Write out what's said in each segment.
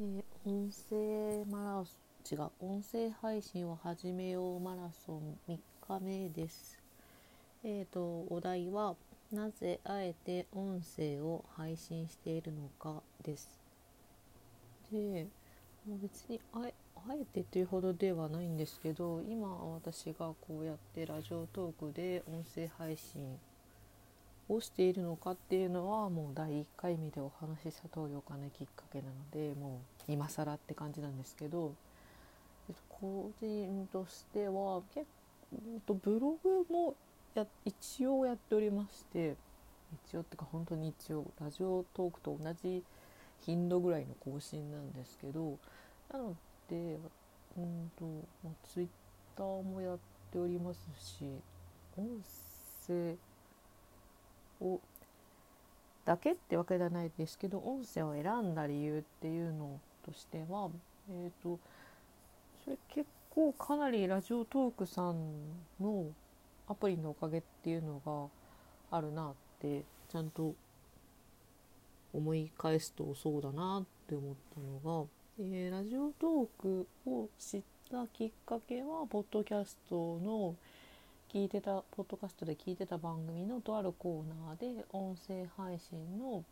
えー音声マラソン違う音声配信を始めようマラソン3日目です。えー、とお題は「なぜあえて音声を配信しているのか」です。で別にあえあえてというほどではないんですけど今私がこうやってラジオトークで音声配信をしているのかっていうのはもう第1回目でお話しした通りお金きっかけなのでもう今更って感じなんですけど、えっと、個人としては結構ブログもや一応やっておりまして一応ってか本当に一応ラジオトークと同じ頻度ぐらいの更新なんですけどなのでうんと、まあ、ツイッターもやっておりますし音声をだけってわけではないですけど音声を選んだ理由っていうのとしてはえっ、とそれ結構かなりラジオトークさんのアプリのおかげっていうのがあるなってちゃんと思い返すとそうだなって思ったのが、えーラジオトークを知ったきっかけはポッドキャストの聞いてたポッドキャストで聞いてた番組のとあるコーナーで音声配信の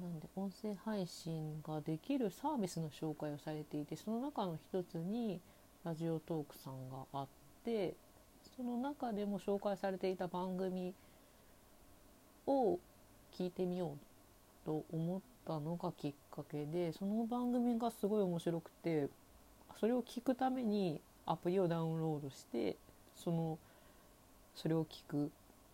なんで音声配信ができるサービスの紹介をされていてその中の一つにラジオトークさんがあってその中でも紹介されていた番組を聞いてみようと思ったのがきっかけでその番組がすごい面白くてそれを聞くためにアプリをダウンロードしてそのそれを聞く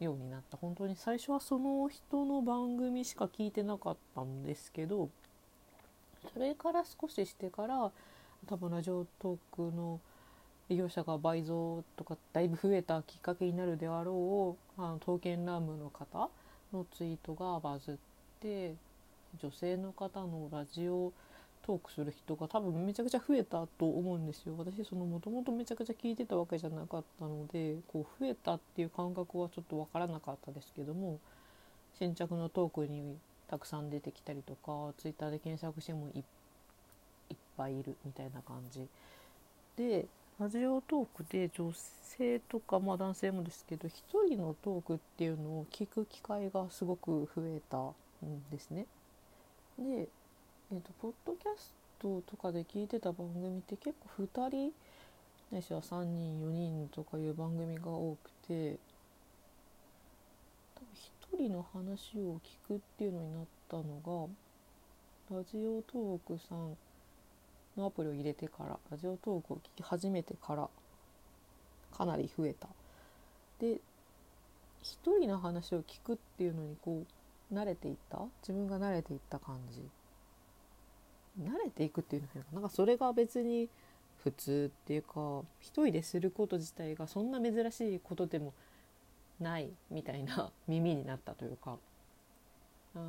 ようになった。本当に最初はその人の番組しか聞いてなかったんですけどそれから少ししてから多分ラジオトークの利用者が倍増とかだいぶ増えたきっかけになるであろうあの刀剣乱舞の方のツイートがバズって女性の方のラジオトークする人が多分めちゃくちゃ増えたと思うんですよ私そのもともとめちゃくちゃ聞いてたわけじゃなかったのでこう増えたっていう感覚はちょっとわからなかったですけども新着のトークにたくさん出てきたりとかツイッターで検索してもいっぱいいるみたいな感じでラジオトークで女性とか、まあ、男性もですけど一人のトークっていうのを聞く機会がすごく増えたんですね。でえー、とポッドキャストとかで聞いてた番組って結構2人ないしは3人4人とかいう番組が多くて多分1人の話を聞くっていうのになったのがラジオトークさんのアプリを入れてからラジオトークを聞き始めてからかなり増えた。で1人の話を聞くっていうのにこう慣れていった？自分が慣れていった感じ慣れていくっていうのかな。なんかそれが別に普通っていうか一人ですること自体がそんな珍しいことでもないみたいな 耳になったというか。あ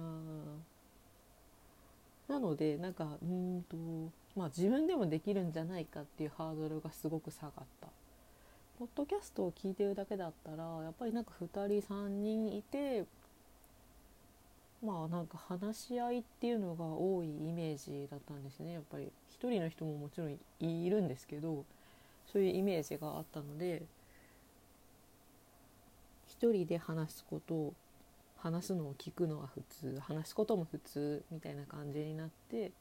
なのでなんかうんとまあ自分でもできるんじゃないかっていうハードルがすごく下がった。ポッドキャストを聞いてるだけだったらやっぱりなんか2人3人いてまあなんか話し合いっていうのが多いイメージだったんですね。やっぱり一人の人ももちろんいるんですけどそういうイメージがあったので一人で話すこと話すのを聞くのは普通話すことも普通みたいな感じになって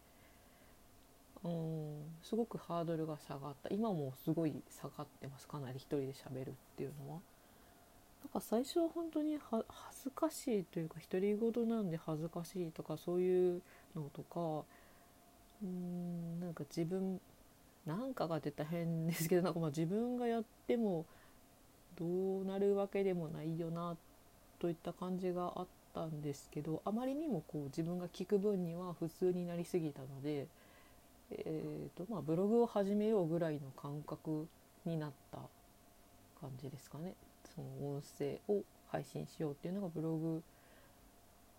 うんすごくハードルが下がった。今もすごい下がってます。かなり一人で喋るっていうのは。なんか最初は本当に恥ずかしいというか独り言なんで恥ずかしいとかそういうのとかうんなんか自分なんかが出た変ですけどなんかまあ自分がやってもどうなるわけでもないよなといった感じがあったんですけどあまりにもこう自分が聞く分には普通になりすぎたので、えーとまあ、ブログを始めようぐらいの感覚になった感じですかね。その音声を配信しようっていうのがブログ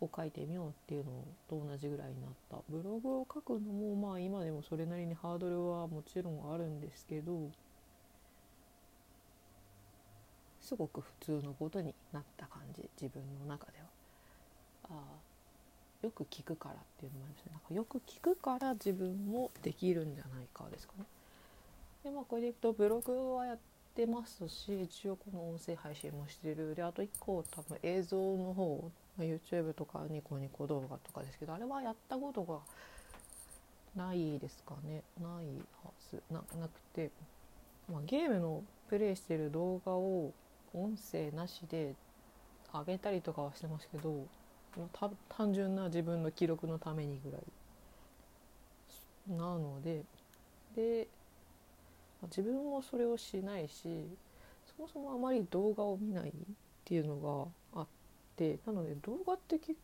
を書いてみようっていうのと同じぐらいになったブログを書くのもまあ今でもそれなりにハードルはもちろんあるんですけどすごく普通のことになった感じ自分の中では。あよく聞くからっていうのもありますねなんかよく聞くから自分もできるんじゃないかですかね。でまあこれでいくとブログはやってますし一応この音声配信もしてる。であと1個多分映像の方、YouTube とかニコニコ動画とかですけどあれはやったことがないですかね。ないはず。ななくて、まあ、ゲームのプレイしてる動画を音声なしで上げたりとかはしてますけど単純な自分の記録のためにぐらい。なのでで自分もそれをしないしそもそもあまり動画を見ないっていうのがあってなので動画って結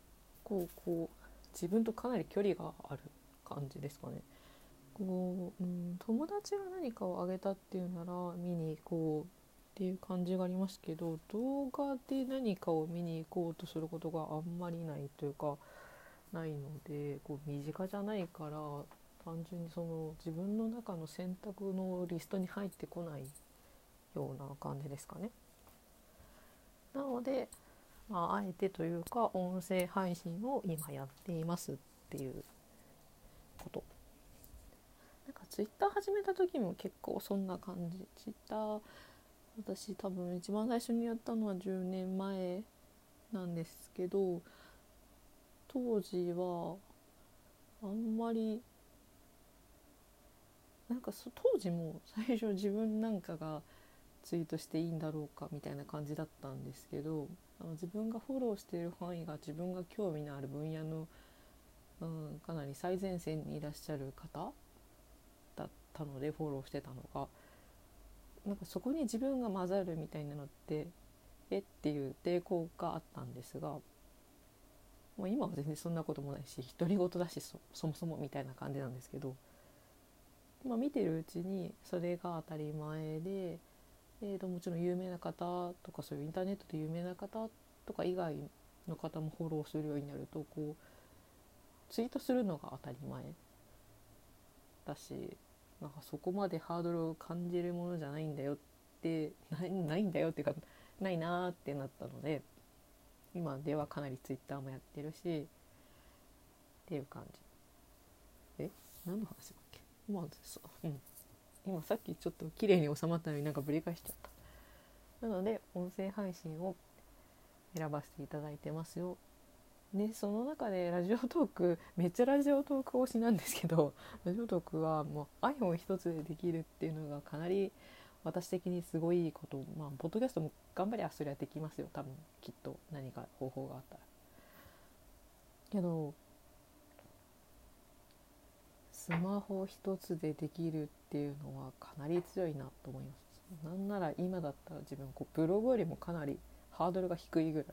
構こう自分とかなり距離がある感じですかね。こう、うん、友達が何かをあげたっていうなら見に行こうっていう感じがありますけど動画で何かを見に行こうとすることがあんまりないというかないのでこう身近じゃないから単純にその自分の中の選択のリストに入ってこないような感じですかね。なので、まあ、あえてというか音声配信を今やっていますっていうことなんかツイッター始めた時も結構そんな感じツイッター私多分一番最初にやったのは10年前なんですけど当時はあんまりなんか当時も最初自分なんかがツイートしていいんだろうかみたいな感じだったんですけどあの自分がフォローしている範囲が自分が興味のある分野のうん、かなり最前線にいらっしゃる方だったのでフォローしてたのが。なんかそこに自分が混ざるみたいなのってえっていう抵抗があったんですがもう今は全然そんなこともないし独り言だしそもそもみたいな感じなんですけど、まあ、見てるうちにそれが当たり前で、えー、ともちろん有名な方とかそういうインターネットで有名な方とか以外の方もフォローするようになるとこうツイートするのが当たり前だしなんかそこまでハードルを感じるものじゃないんだよってないんだよっていうかないなーってなったので今ではかなりツイッターもやってるしっていう感じ。え？何の話？まあう、うん、今さっきちょっと綺麗に収まったのになんかぶり返しちゃった。なので音声配信を選ばせていただいてますよ。ね、その中でラジオトークめっちゃラジオトーク推しなんですけどラジオトークはもう iPhone 一つでできるっていうのがかなり私的にすごいことまあポッドキャストも頑張りゃそれはできますよ。多分きっと何か方法があったら。けどスマホ一つでできるっていうのはかなり強いなと思います。なんなら今だったら自分こうブログよりもかなりハードルが低いぐらい。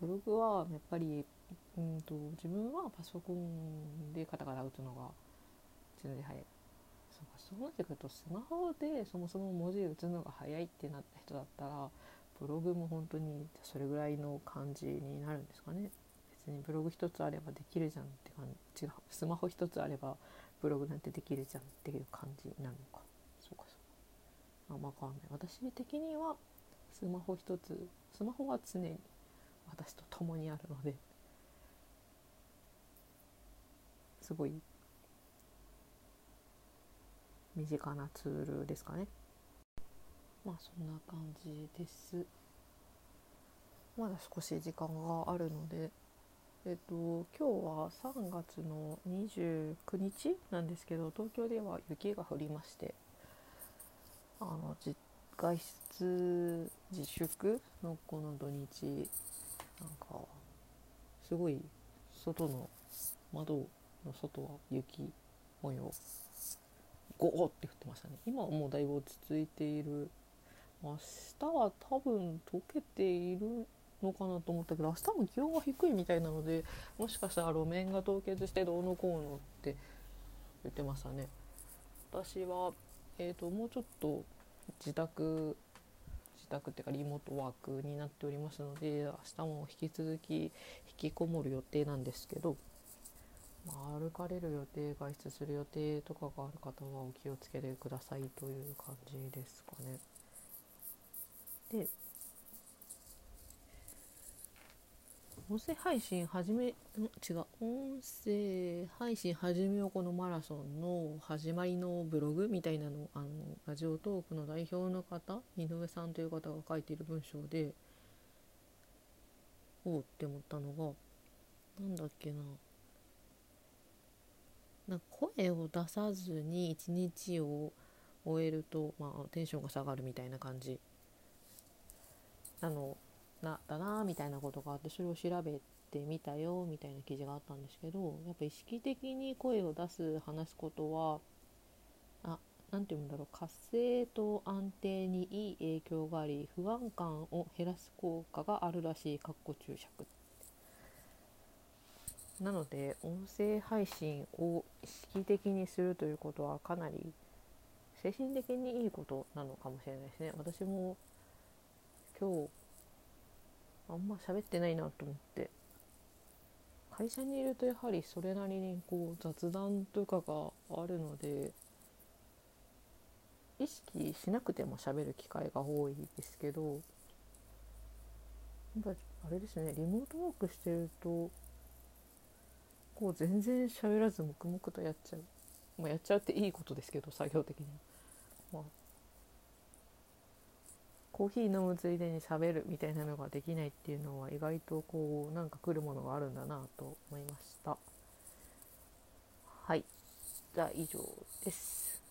ブログはやっぱり、うんと、自分はパソコンでカタカタ打つのが全然早い。そうかそうなってくるとスマホでそもそも文字打つのが早いってなった人だったらブログも本当にそれぐらいの感じになるんですかね。にブログ一つあればできるじゃんって感じ違うスマホ一つあればブログなんてできるじゃんっていう感じなのか。そうかそうか。あんま変わんない。私的にはスマホ一つスマホは常に私と共にあるのですごい身近なツールですかね。まあそんな感じです。まだ少し時間があるのでえっと今日は3月の29日なんですけど東京では雪が降りましてあの外出自粛のこの土日なんかすごい外の窓の外は雪模様ゴーって降ってましたね。今はもうだいぶ落ち着いている。明日は多分溶けているのかなと思ったけど明日も気温が低いみたいなのでもしかしたら路面が凍結してどうのこうのって言ってましたね私は、えーともうちょっと自宅自宅っていうかリモートワークになっておりますので明日も引き続き引きこもる予定なんですけど、まあ、歩かれる予定外出する予定とかがある方はお気をつけてくださいという感じですかね。音声配信始めん違う。音声配信始めようこのマラソンの始まりのブログみたいなのあのラジオトークの代表の方井上さんという方が書いている文章でおおって思ったのがなんだっけな。なんか声を出さずに一日を終えると、まあ、テンションが下がるみたいな感じ。あのなだなみたいなことがあってそれを調べてみたよみたいな記事があったんですけどやっぱ意識的に声を出す話すことはあなんて言うんだろう活性と安定にいい影響があり不安感を減らす効果があるらしいかっこ注釈なので音声配信を意識的にするということはかなり精神的にいいことなのかもしれないですね。私も今日あんま喋ってないなと思って。会社にいるとやはりそれなりにこう雑談とかがあるので意識しなくても喋る機会が多いですけどやっぱあれですねリモートワークしてるとこう全然喋らず黙々とやっちゃう、まあ、やっちゃうっていいことですけど作業的に、まあ、コーヒー飲むついでにしゃべるみたいなのができないっていうのは意外とこうなんか来るものがあるんだなと思いました。はい。じゃあ以上です。